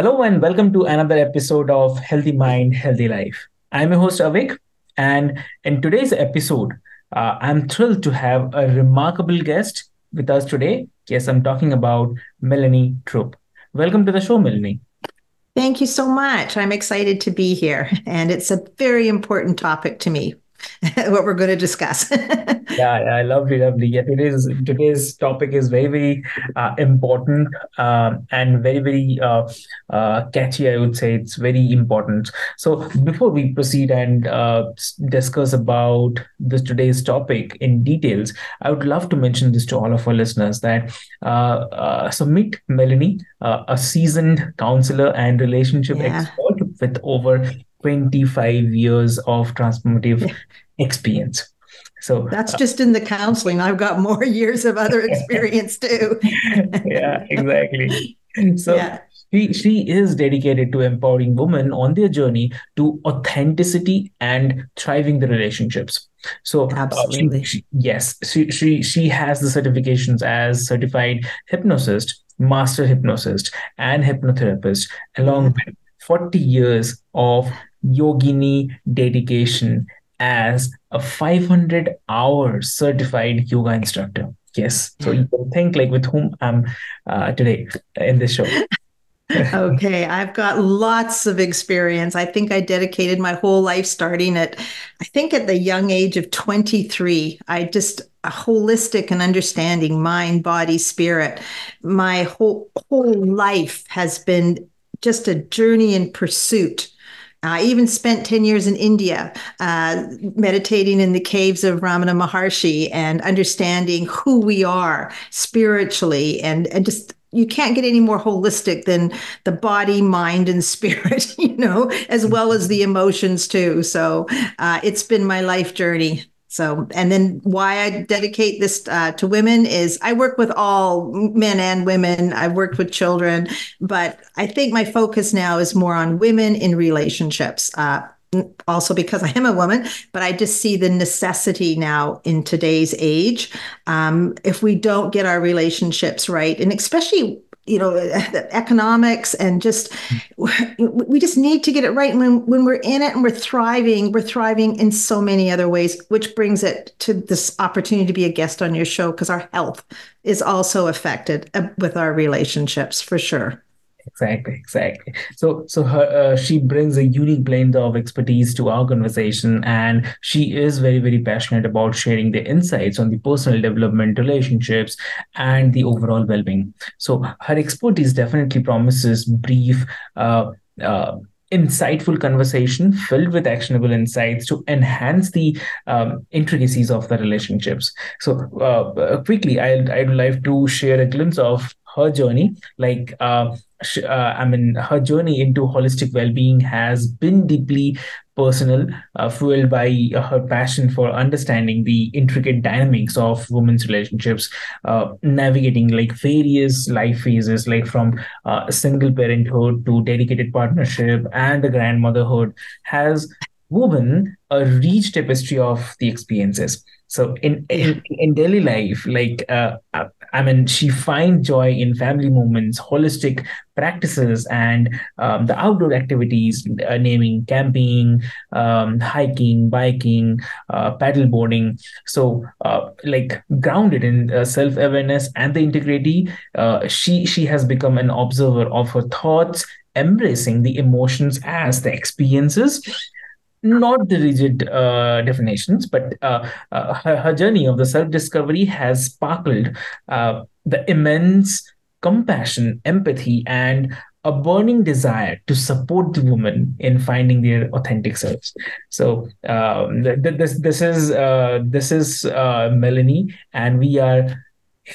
Hello and welcome to another episode of Healthy Mind, Healthy Life. I'm your host Avik, and in today's episode, uh, I'm thrilled to have a remarkable guest with us today. Yes, I'm talking about Melanie Trupp. Welcome to the show, Melanie. Thank you so much. I'm excited to be here, and it's a very important topic to me. what we're going to discuss. yeah, yeah, lovely, lovely. Yeah, today's today's topic is very, very uh, important uh, and very, very uh, uh, catchy. I would say it's very important. So before we proceed and uh, discuss about this today's topic in details, I would love to mention this to all of our listeners that uh, so meet Melanie, a seasoned counselor and relationship yeah. expert with over 25 years of transformative experience. So that's uh, just in the counseling. I've got more years of other experience too. yeah, exactly. So yeah. she she is dedicated to empowering women on their journey to authenticity and thriving the relationships. So absolutely, uh, she, she, yes, she she she has the certifications as certified hypnotist, master hypnotist, and hypnotherapist, along with 40 years of yogini dedication as a 500 hour certified yoga instructor. Yes. So you can think like with whom i'm uh, today in this show. Okay i've got lots of experience. I think i dedicated my whole life starting at i think at the young age of 23 i just a holistic and understanding mind body spirit. My whole whole life has been just a journey in pursuit I even spent 10 years in India uh, meditating in the caves of Ramana Maharshi and understanding who we are spiritually and, and just you can't get any more holistic than the body, mind, and spirit, you know, as well as the emotions too. So uh, it's been my life journey. So, and then why I dedicate this uh, to women is I work with all men and women. I've worked with children, but I think my focus now is more on women in relationships. Uh, also because I am a woman, but I just see the necessity now in today's age. Um, if we don't get our relationships right, and especially you know economics and just we just need to get it right. And when when we're in it and we're thriving we're thriving in so many other ways which brings it to this opportunity to be a guest on your show because our health is also affected uh, with our relationships for sure exactly exactly so so her uh, she brings a unique blend of expertise to our conversation and she is very very passionate about sharing the insights on the personal development relationships and the overall well-being so her expertise definitely promises brief uh, uh, insightful conversation filled with actionable insights to enhance the um, intricacies of the relationships. So, uh, quickly, I'd, I'd like to share a glimpse of her journey. Like, uh, uh, I mean, her journey into holistic well-being has been deeply personal, uh, fueled by uh, her passion for understanding the intricate dynamics of women's relationships, uh, navigating like various life phases, like from uh, single parenthood to dedicated partnership and the grandmotherhood, has woven a rich tapestry of the experiences. So in in, in daily life, like uh, I mean, she finds joy in family moments, holistic practices, and um, the outdoor activities, uh, naming camping, um, hiking, biking, uh, paddleboarding. So, uh, like grounded in uh, self awareness and the integrity, uh, she she has become an observer of her thoughts embracing the emotions as the experiences not the rigid uh, definitions, but uh, uh, her, her, journey of the self discovery has sparkled uh, the immense compassion, empathy, and a burning desire to support the woman in finding their authentic selves. So um, th- th- this this is uh, this is uh, Melanie, and we are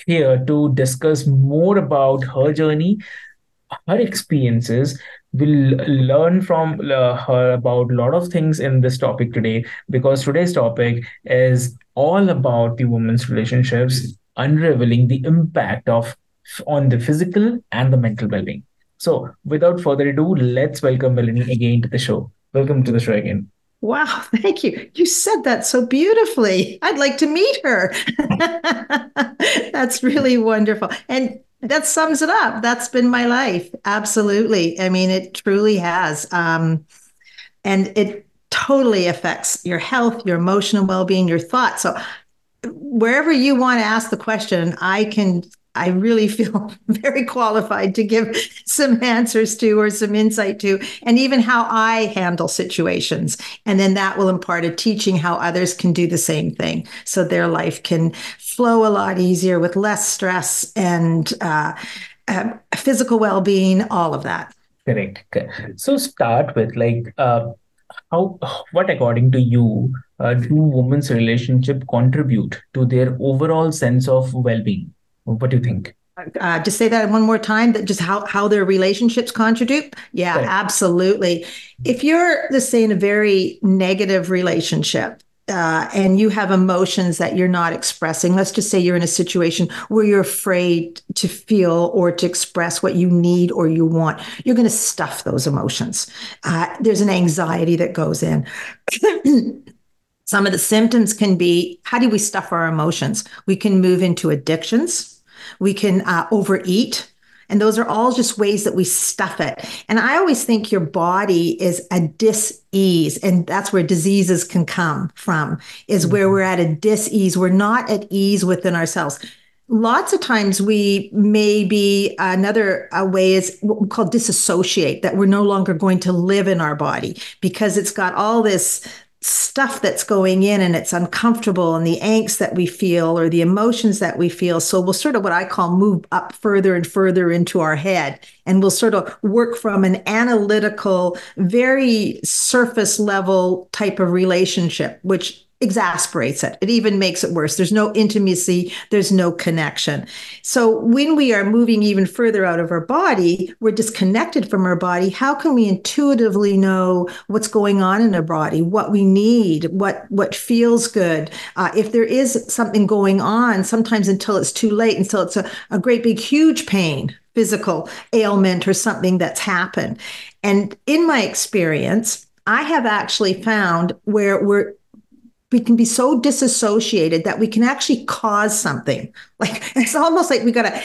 here to discuss more about her journey, her experiences, we'll learn from her about a lot of things in this topic today because today's topic is all about the women's relationships unraveling the impact of on the physical and the mental well-being so without further ado let's welcome melanie again to the show welcome to the show again Wow, thank you. You said that so beautifully. I'd like to meet her. That's really wonderful. And that sums it up. That's been my life. Absolutely. I mean, it truly has. Um, and it totally affects your health, your emotional well being, your thoughts. So, wherever you want to ask the question, I can I really feel very qualified to give some answers to or some insight to, and even how I handle situations. And then that will impart a teaching how others can do the same thing so their life can flow a lot easier with less stress and uh, uh, physical well being, all of that. Correct. So, start with like, uh, how, what according to you, uh, do women's relationship contribute to their overall sense of well being? What do you think? Uh, just say that one more time that just how, how their relationships contribute? Yeah right. absolutely. If you're let's say in a very negative relationship uh, and you have emotions that you're not expressing let's just say you're in a situation where you're afraid to feel or to express what you need or you want you're going to stuff those emotions. Uh, there's an anxiety that goes in. Some of the symptoms can be how do we stuff our emotions? We can move into addictions we can uh, overeat. And those are all just ways that we stuff it. And I always think your body is a dis-ease, and that's where diseases can come from, is where mm-hmm. we're at a dis-ease. We're not at ease within ourselves. Lots of times we may be another way is what we call disassociate, that we're no longer going to live in our body because it's got all this stuff that's going in and it's uncomfortable and the angst that we feel or the emotions that we feel. So we'll sort of what I call move up further and further into our head. And we'll sort of work from an analytical, very surface level type of relationship, which exasperates it. It even makes it worse. There's no intimacy, there's no connection. So when we are moving even further out of our body, we're disconnected from our body. How can we intuitively know what's going on in our body, what we need, what what feels good? Uh, if there is something going on, sometimes until it's too late, until it's a, a great big huge pain, physical ailment or something that's happened. And in my experience, I have actually found where we're we can be so disassociated that we can actually cause something. Like it's almost like we got to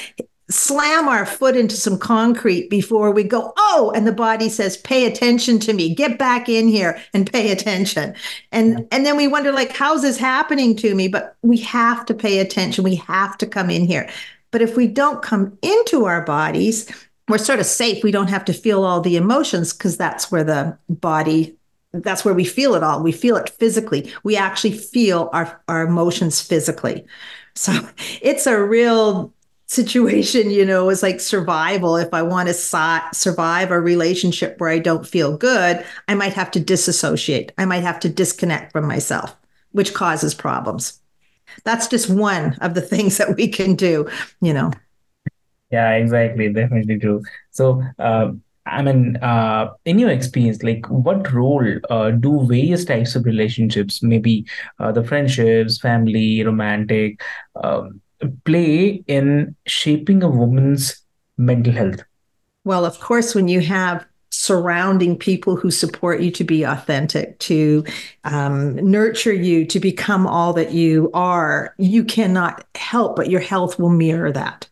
slam our foot into some concrete before we go, oh, and the body says, pay attention to me, get back in here and pay attention. And and then we wonder, like, how's this happening to me? But we have to pay attention. We have to come in here. But if we don't come into our bodies, we're sort of safe. We don't have to feel all the emotions because that's where the body that's where we feel it all. We feel it physically. We actually feel our, our emotions physically. So it's a real situation, you know, it's like survival. If I want to so- survive a relationship where I don't feel good, I might have to disassociate. I might have to disconnect from myself, which causes problems. That's just one of the things that we can do, you know. Yeah, exactly. Definitely true. So, um, I mean, uh, in your experience, like what role uh, do various types of relationships, maybe uh, the friendships, family, romantic, um, play in shaping a woman's mental health? Well, of course, when you have surrounding people who support you to be authentic, to um, nurture you, to become all that you are, you cannot help but your health will mirror that.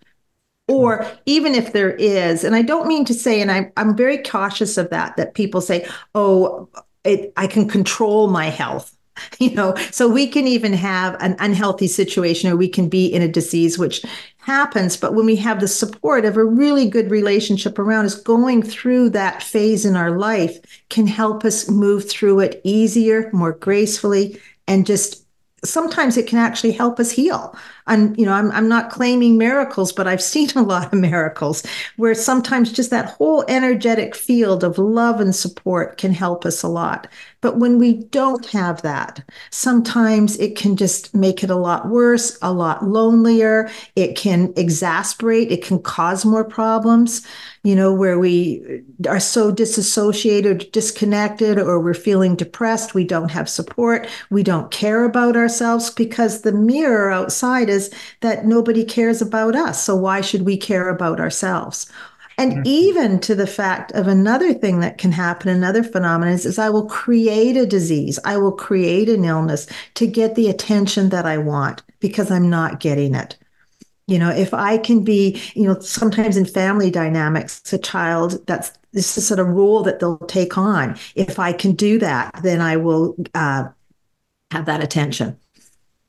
Or even if there is, and I don't mean to say, and I'm, I'm very cautious of that, that people say, oh, it, I can control my health. you know so we can even have an unhealthy situation or we can be in a disease which happens but when we have the support of a really good relationship around us going through that phase in our life can help us move through it easier more gracefully and just sometimes it can actually help us heal and you know I'm, I'm not claiming miracles but i've seen a lot of miracles where sometimes just that whole energetic field of love and support can help us a lot. But when we don't have that sometimes it can just make it a lot worse a lot lonelier. It can exasperate. It can cause more problems you know, where we are so disassociated, disconnected, or we're feeling depressed, we don't have support, we don't care about ourselves because the mirror outside is that nobody cares about us. So why should we care about ourselves? And mm-hmm. even to the fact of another thing that can happen, another phenomenon is, is I will create a disease, I will create an illness to get the attention that I want because I'm not getting it. You know, if I can be, you know, sometimes in family dynamics, a child that's this is sort of role that they'll take on. If I can do that, then I will uh, have that attention.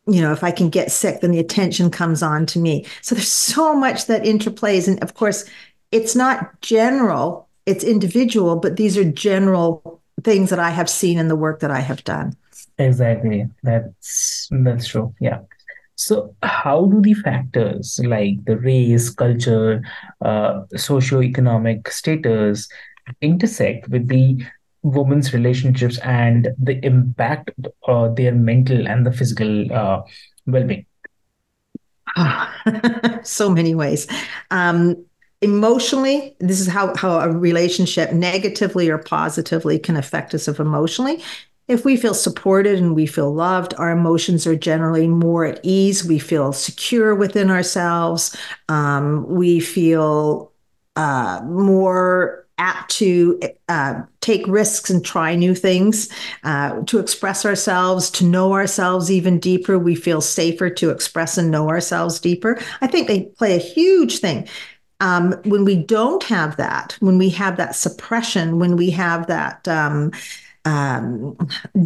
You know, if I can get sick, then the attention comes on to me. So there's so much that interplays. And of course, it's not general, it's individual, but these are general things that I have seen in the work that I have done. Exactly. That's that's true. Yeah. So, how do the factors like the race, culture, uh, socioeconomic status intersect with the women's relationships and the impact uh, their mental and the physical uh, well-being? so many ways. Um, emotionally this is how, how a relationship negatively or positively can affect us of emotionally if we feel supported and we feel loved, our emotions are generally more at ease. We feel secure within ourselves. Um, we feel uh, more apt to uh, take risks and try new things, uh, to express ourselves, to know ourselves even deeper. We feel safer to express and know ourselves deeper. I think they play a huge thing. Um, when we don't have that, when we have that suppression, when we have that, um, um,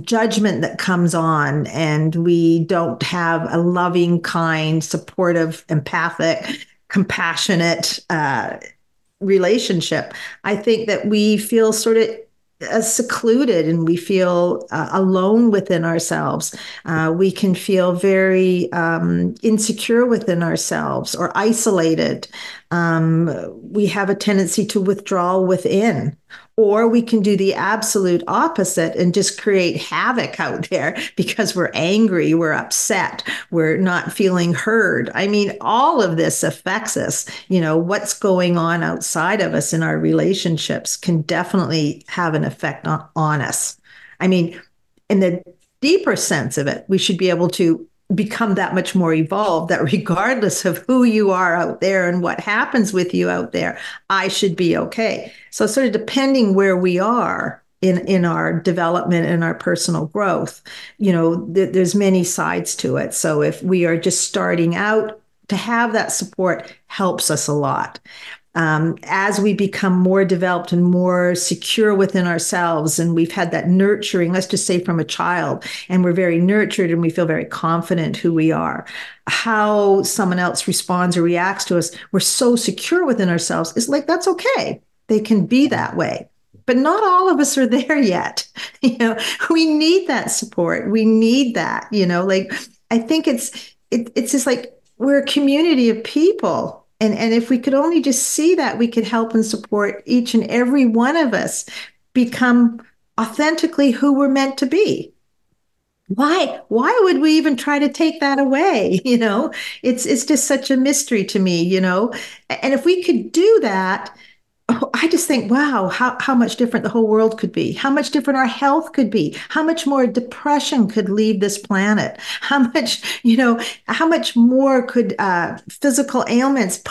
judgment that comes on, and we don't have a loving, kind, supportive, empathic, compassionate uh, relationship. I think that we feel sort of uh, secluded and we feel uh, alone within ourselves. Uh, we can feel very um, insecure within ourselves or isolated. Um, we have a tendency to withdraw within or we can do the absolute opposite and just create havoc out there because we're angry, we're upset, we're not feeling heard. I mean, all of this affects us. You know, what's going on outside of us in our relationships can definitely have an effect on, on us. I mean, in the deeper sense of it, we should be able to become that much more evolved that regardless of who you are out there and what happens with you out there, I should be okay. So sort of depending where we are in in our development and our personal growth, you know, th- there's many sides to it. So if we are just starting out, to have that support helps us a lot um, as we become more developed and more secure within ourselves, and we've had that nurturing, let's just say from a child, and we're very nurtured and we feel very confident who we are, how someone else responds or reacts to us, we're so secure within ourselves. It's like, that's okay. They can be that way. But not all of us are there yet. You know, we need that support. We need that, you know, like I think it's it, it's just like we're a community of people and, and if we could only just see that, we could help and support each and every one of us become authentically who we're meant to be. Why why would we even try to take that away? You know it's it's just such a mystery to me you know? And if we could do that I just think, wow, how, how much different the whole world could be, how much different our health could be, how much more depression could leave this planet, how much, you know, how much more could uh, physical ailments.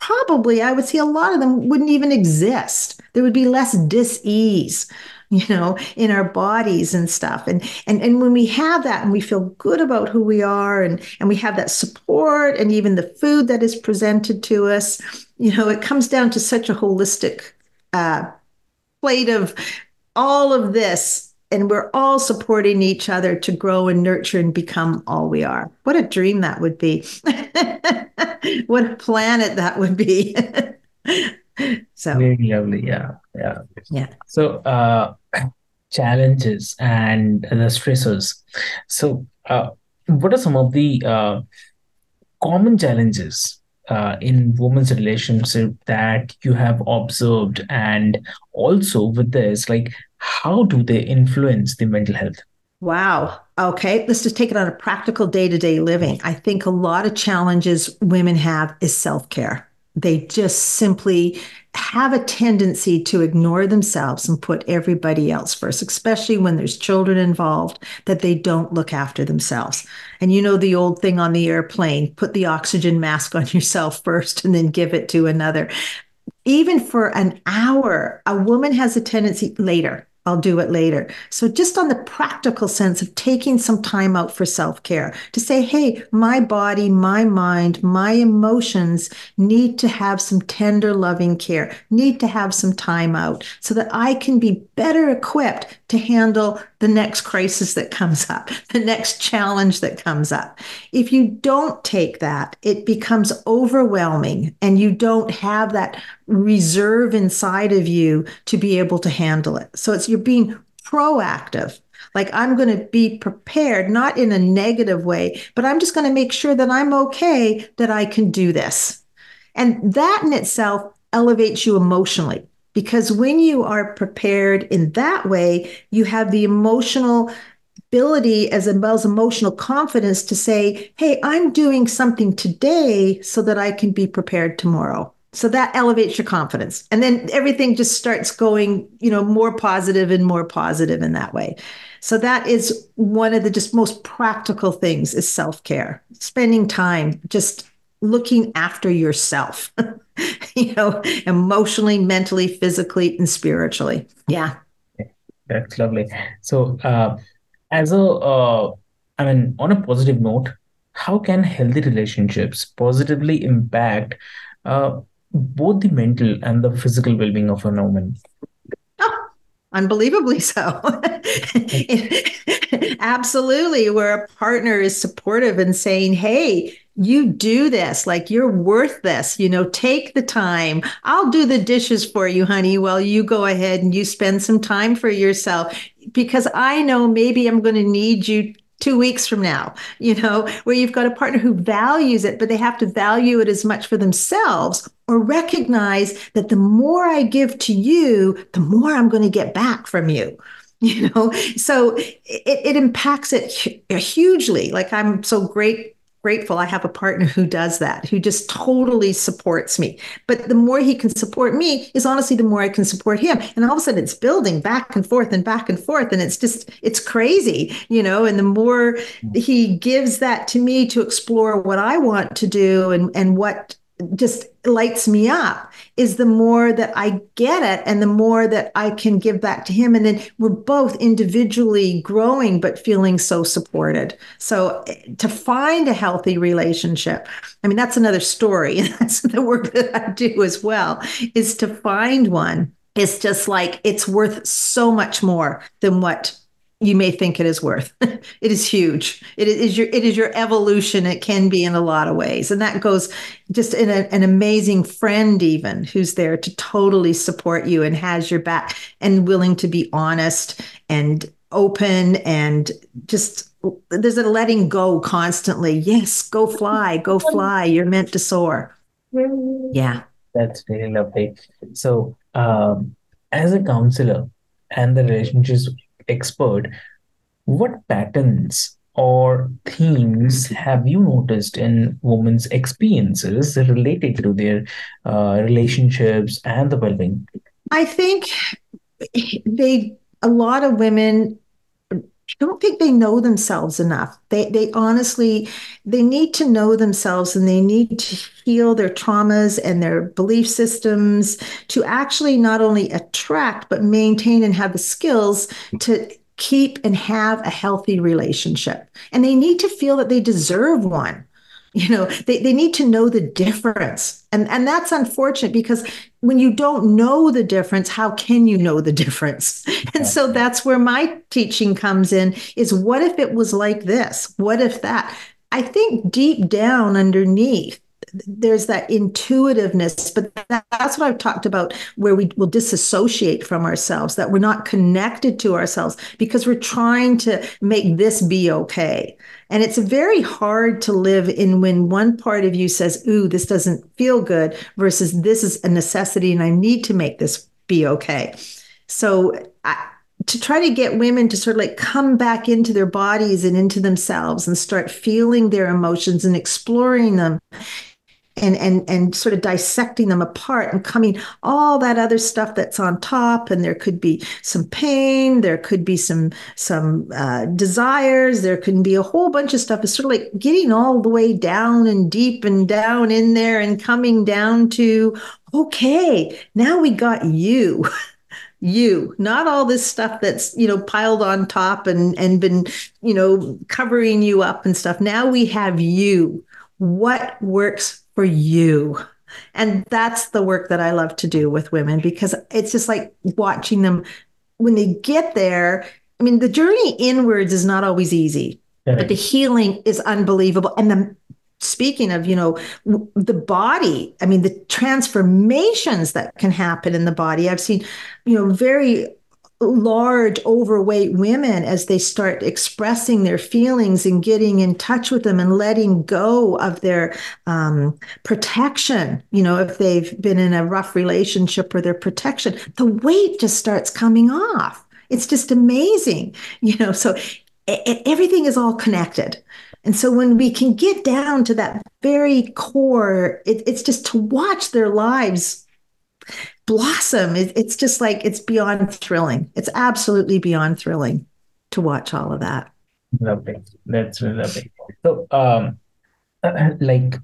Probably, I would see a lot of them wouldn't even exist. There would be less dis-ease you know in our bodies and stuff and and and when we have that and we feel good about who we are and and we have that support and even the food that is presented to us you know it comes down to such a holistic uh, plate of all of this and we're all supporting each other to grow and nurture and become all we are. What a dream that would be. what a planet that would be. so Very lovely. Yeah. Yeah. yeah. So, uh, challenges and the stressors. So, uh, what are some of the uh, common challenges uh, in women's relationship that you have observed? And also with this, like, how do they influence the mental health? Wow. Okay. Let's just take it on a practical day to day living. I think a lot of challenges women have is self care. They just simply have a tendency to ignore themselves and put everybody else first, especially when there's children involved, that they don't look after themselves. And you know the old thing on the airplane put the oxygen mask on yourself first and then give it to another. Even for an hour, a woman has a tendency later I'll do it later. So, just on the practical sense of taking some time out for self care to say, hey, my body, my mind, my emotions need to have some tender, loving care, need to have some time out so that I can be better equipped to handle the next crisis that comes up, the next challenge that comes up. If you don't take that, it becomes overwhelming and you don't have that reserve inside of you to be able to handle it. So it's you're being proactive. Like I'm going to be prepared, not in a negative way, but I'm just going to make sure that I'm okay, that I can do this. And that in itself elevates you emotionally because when you are prepared in that way, you have the emotional ability as well as emotional confidence to say, hey, I'm doing something today so that I can be prepared tomorrow. So that elevates your confidence. And then everything just starts going, you know, more positive and more positive in that way. So that is one of the just most practical things is self-care. Spending time just looking after yourself. you know, emotionally, mentally, physically, and spiritually. Yeah. That's lovely. So, uh, as a, uh, I mean, on a positive note, how can healthy relationships positively impact uh, both the mental and the physical well-being of a woman? Oh, unbelievably so. Absolutely, where a partner is supportive and saying, "Hey, you do this like you're worth this you know take the time. I'll do the dishes for you honey. While you go ahead and you spend some time for yourself because i know maybe i'm going to need you two weeks from now you know where you've got a partner who values it but they have to value it as much for themselves or recognize that the more i give to you the more i'm going to get back from you you know? So it, it impacts it hugely. Like i'm so great grateful I have a partner who does that, who just totally supports me. But the more he can support me is honestly the more I can support him. And all of a sudden it's building back and forth and back and forth. And it's just, it's crazy, you know. And the more he gives that to me to explore what I want to do and, and what just lights me up is the more that I get it and the more that I can give back to him. And then we're both individually growing, but feeling so supported. So eh, to find a healthy relationship, I mean, that's another story. That's the work that I do as well, is to find one. It's just like it's worth so much more than what you may think it is worth. it is huge. It is your it is your evolution. It can be in a lot of ways, and that goes just in a, an amazing friend even who's there to totally support you and has your back and willing to be honest and open and just there's a letting go constantly. Yes, go fly, go fly. You're meant to soar. Yeah, that's really lovely. So, um, as a counselor and the relationships expert, what patterns or themes have you noticed in women's experiences related to their uh, relationships and the well-being? I think they a lot of women I don't think they know themselves enough. They they honestly they need to know themselves and they need to heal their traumas and their belief systems to actually not only attract but maintain and have the skills to keep and have a healthy relationship. And they need to feel that they deserve one you know they, they need to know the difference. And and that's unfortunate because when you don't know the difference how can you know the difference? And so that's where my teaching comes in is what if it was like this? What if that? I think deep down underneath there's that intuitiveness but that's what i've talked about where we will disassociate from ourselves that we're not connected to ourselves because we're trying to make this be okay. And it's very hard to live in when one part of you says ooh this doesn't feel good versus this is a necessity and i need to make this be okay. So I, to try to get women to sort of like come back into their bodies and into themselves and start feeling their emotions and exploring them and and and sort of dissecting them apart and coming all that other stuff that's on top and there could be some pain there could be some some uh, desires there could be a whole bunch of stuff. It's sort of like getting all the way down and deep and down in there and coming down to okay now we got you. You not all this stuff that's you know piled on top and and been you know covering you up and stuff. Now we have you. What works for you. And that's the work that I love to do with women because it's just like watching them when they get there. I mean, the journey inwards is not always easy, but the healing is unbelievable. And the speaking of, you know, the body, I mean, the transformations that can happen in the body. I've seen, you know, very large overweight women as they start expressing their feelings and getting in touch with them and letting go of their um, protection. You know if they've been in a rough relationship or their protection the weight just starts coming off. It's just amazing you know so it, everything is all connected. And so when we can get down to that very core it, it's just to watch their lives blossom. It, it's just like it's beyond thrilling. It's absolutely beyond thrilling to watch all of that. Lovely. That's lovely. So, um, like,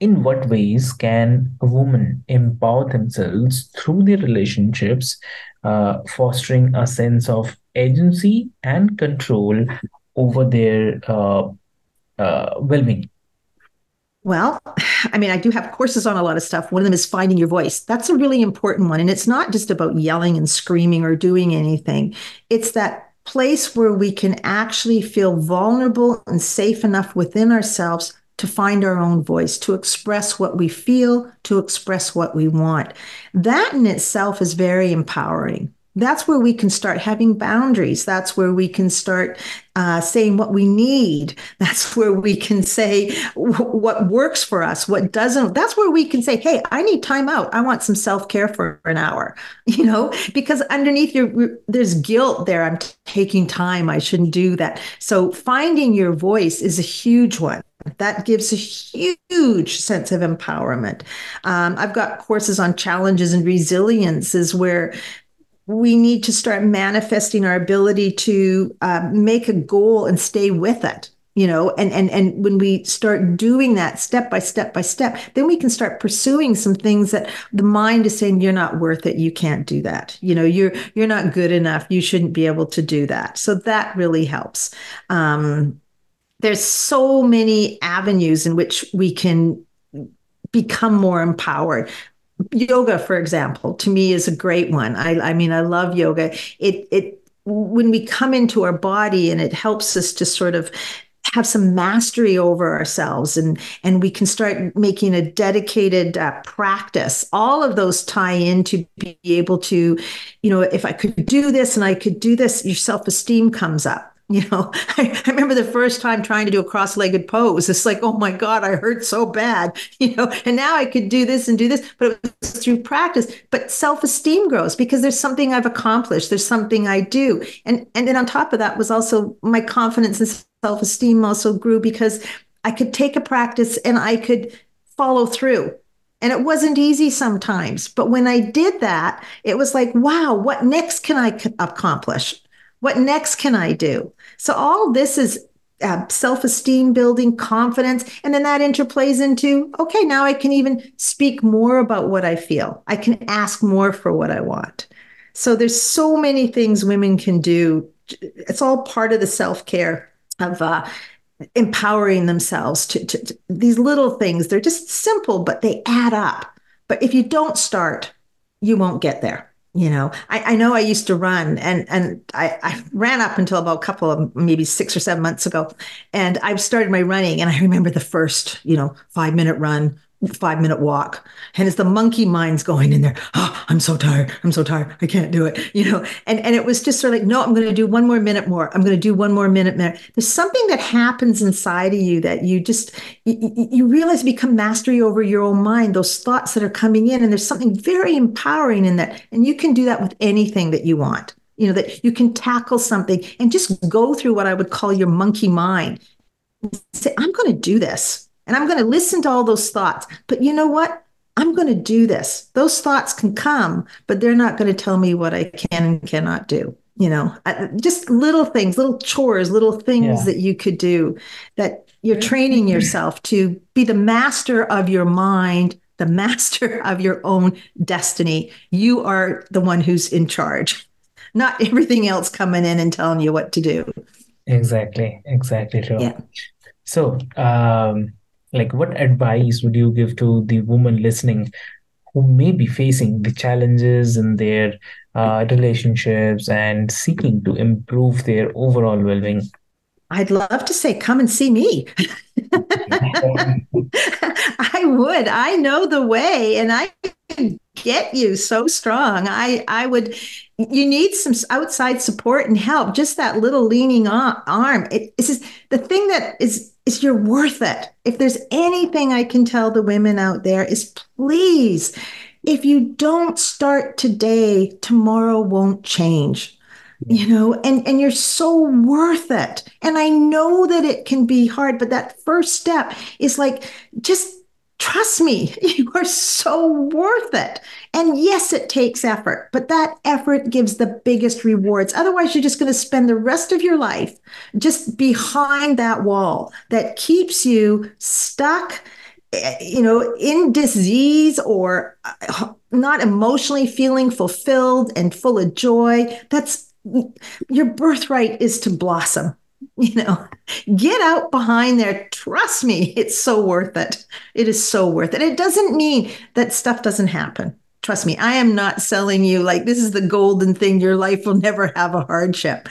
in what ways can a woman empower themselves through their relationships, uh, fostering a sense of agency and control over their uh, uh, well-being? Well, I mean, I do have courses on a lot of stuff. One of them is finding your voice. That's a really important one. And it's not just about yelling and screaming or doing anything, it's that place where we can actually feel vulnerable and safe enough within ourselves to find our own voice, to express what we feel, to express what we want. That in itself is very empowering that's where we can start having boundaries. That's where we can start uh, saying what we need. That's where we can say w- what works for us, what doesn't. That's where we can say, "Hey, I need time out. I want some self care for an hour." You know, because underneath your there's guilt there. I'm taking time. I shouldn't do that. So finding your voice is a huge one. That gives a huge sense of empowerment. Um, I've got courses on challenges and resilience, is where we need to start manifesting our ability to uh, make a goal and stay with it you know and and and when we start doing that step by step by step then we can start pursuing some things that the mind is saying you're not worth it. You can't do that. You know you're you're not good enough. You shouldn't be able to do that. So that really helps. Um, there's so many avenues in which we can become more empowered yoga for example to me is a great one. I i mean i love yoga. It it when we come into our body and it helps us to sort of have some mastery over ourselves and and we can start making a dedicated uh, practice all of those tie in to be able to you know if i could do this and i could do this your self-esteem comes up you know, I, I, remember the first time trying to do a cross legged pose. It's like, oh my God, I hurt so bad, you know, and now I could do this and do this, but it was through practice. But self esteem grows because there's something I've accomplished, there's something I do. And, and then on top of that was also my confidence and self esteem also grew because I could take a practice and I could follow through. And it wasn't easy sometimes. But when I did that, it was like, wow, what next can I accomplish? What next can I do? So all this is uh, self-esteem building confidence and then that interplays into okay now i can even speak more about what i feel i can ask more for what i want so there's so many things women can do it's all part of the self-care of uh, empowering themselves to, to, to, these little things. They're just simple, but they add up. But if you don't start, you won't get there. You know, I, I know I used to run and and I, I ran up until about a couple of maybe six or seven months ago. And I've started my running and I remember the first, you know, five minute run five minute walk. And it's the monkey minds going in there. Oh, I'm so tired. I'm so tired. I can't do it. You know, and, and it was just sort of like, no, I'm going to do one more minute more. I'm going to do one more minute, minute. There's something that happens inside of you that you just, you, you realize become mastery over your own mind, those thoughts that are coming in. And there's something very empowering in that. And you can do that with anything that you want. You know, that you can tackle something and just go through what I would call your monkey mind. Say, I'm going to do this and I'm going to listen to all those thoughts. But you know what? I'm going to do this. Those thoughts can come, but they're not going to tell me what I can and cannot do. You know, just little things, little chores, little things yeah. that you could do that you're training yourself to be the master of your mind, the master of your own destiny. You are the one who's in charge, not everything else coming in and telling you what to do. Exactly. Exactly true. Yeah. So, um, like what advice would you give to the woman listening who may be facing the challenges in their uh, relationships and seeking to improve their overall well-being I'd love to say, come and see me. I would. I know the way and I can get you so strong. I, I would, you need some outside support and help. Just that little leaning arm. It, it's just, the thing that is is you're worth it. If there's anything I can tell the women out there is please, if you don't start today, tomorrow won't change. You know, and and you're so worth it. And I know that it can be hard, but that first step is like just trust me, you are so worth it. And yes, it takes effort, but that effort gives the biggest rewards. Otherwise, you're just going to spend the rest of your life just behind that wall that keeps you stuck eh, you know in disease or uh, not emotionally feeling fulfilled and full of joy that's your birthright is to blossom you know, get out behind there. Trust me, it's so worth it. It is so worth it. It doesn't mean that stuff doesn't happen. Trust me, I am not selling you like this is the golden thing. Your life will never have a hardship.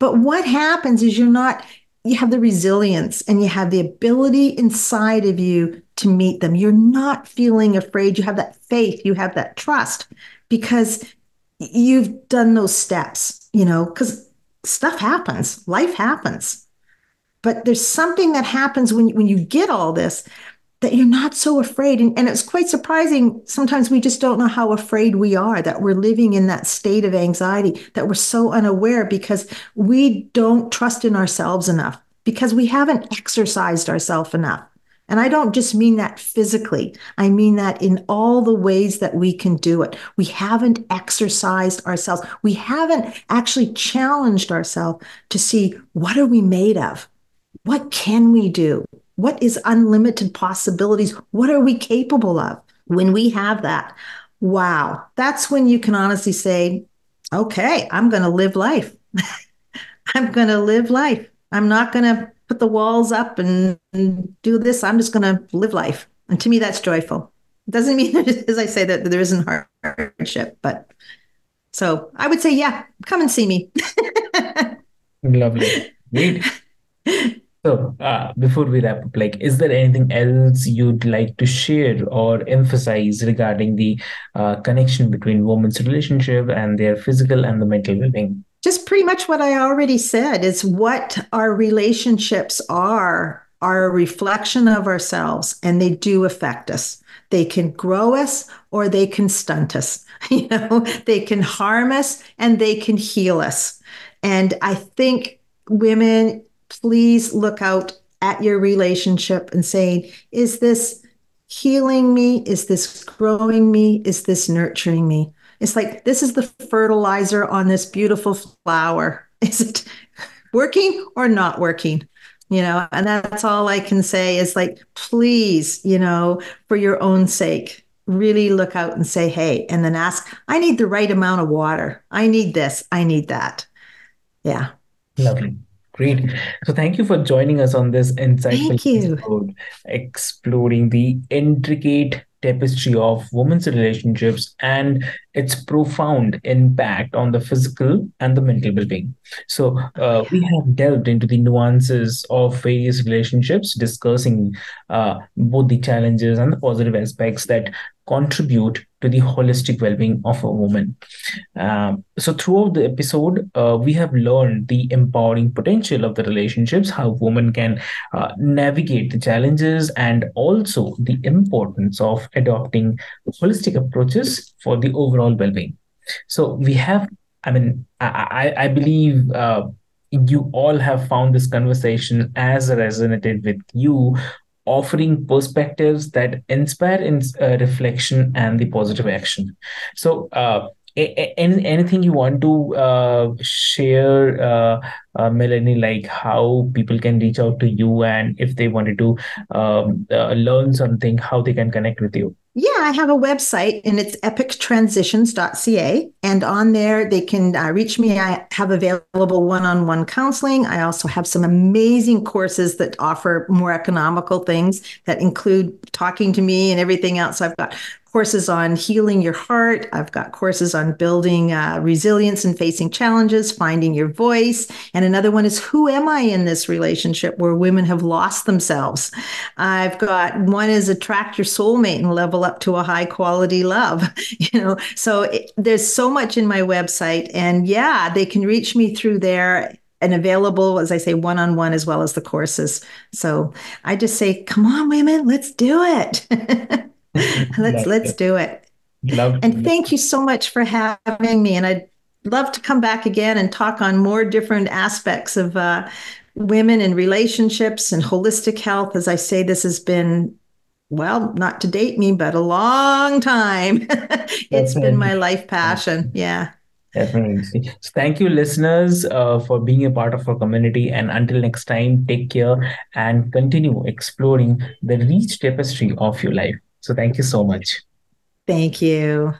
But what happens is you're not, you have the resilience and you have the ability inside of you to meet them. You're not feeling afraid. You have that faith, you have that trust because you've done those steps, you know, because stuff happens, life happens. But there's something that happens when, when you get all this that you're not so afraid. And, and it's quite surprising. Sometimes we just don't know how afraid we are that we're living in that state of anxiety, that we're so unaware because we don't trust in ourselves enough, because we haven't exercised ourselves enough. And I don't just mean that physically, I mean that in all the ways that we can do it. We haven't exercised ourselves, we haven't actually challenged ourselves to see what are we made of? What can we do? What is unlimited possibilities? What are we capable of? When we have that, wow, that's when you can honestly say, okay, I'm going to live life. I'm going to live life. I'm not going to put the walls up and, and do this. I'm just going to live life. And to me, that's joyful. It doesn't mean, as I say, that there isn't hardship, but so I would say, yeah, come and see me. Lovely. Great. So, uh, before we wrap up, like, is there anything else you'd like to share or emphasize regarding the uh, connection between women's relationship and their physical and the mental well-being? Just pretty much what I already said is what our relationships are are a reflection of ourselves and they do affect us. They can grow us or they can stunt us. You know, they can harm us and they can heal us. And I think women, please look out at your relationship and saying, is this healing me? Is this growing me? Is this nurturing me? It's like this is the fertilizer on this beautiful flower. Is it working or not working? You know, and that's all I can say is like, please, you know, for your own sake, really look out and say, hey, and then ask, I need the right amount of water. I need this. I need that. Yeah. Lovely. Great. So thank you for joining us on this insightful episode, exploring the intricate tapestry of women's relationships and its profound impact on the physical and the mental well-being. So uh, we have delved into the nuances of various relationships, discussing uh, both the challenges and the positive aspects that contribute to the holistic well-being of a woman. Um, so throughout the episode, uh, we have learned the empowering potential of the relationships, how women can uh, navigate the challenges, and also the importance of adopting holistic approaches for the overall well-being. So we have, I mean, I, I, believe uh, you all have found this conversation as resonated with you, offering perspectives that inspire in, uh, reflection and the positive action. So, uh, any, anything you want to uh, share, uh, uh, Melanie, like how people can reach out to you and if they wanted to um, uh, learn something, how they can connect with you? Yeah, I have a website and it's epictransitions.ca. And on there, they can uh, reach me. I have available one on one counseling. I also have some amazing courses that offer more economical things that include talking to me and everything else. I've got courses on healing your heart. I've got courses on building uh, resilience and facing challenges, finding your voice. And another one is Who Am I in this relationship where women have lost themselves? I've got one is Attract Your Soulmate and Level Up to a High Quality Love. You know, so it, there's so much in my website. And yeah, they can reach me through there and available, as I say, one on one as well as the courses. So I just say, come on, women, let's do it. let's let's it. do it. Love And thank you so much for having me. And I'd love to come back again and talk on more different aspects of uh, women and relationships and holistic health. As I say, this has been, well, not to date me, but a long time. it's been my life passion. Yeah. Definitely. So thank you, listeners, uh, for being a part of our community. And until next time, take care and continue exploring the rich tapestry of your life. So thank you so much. Thank you.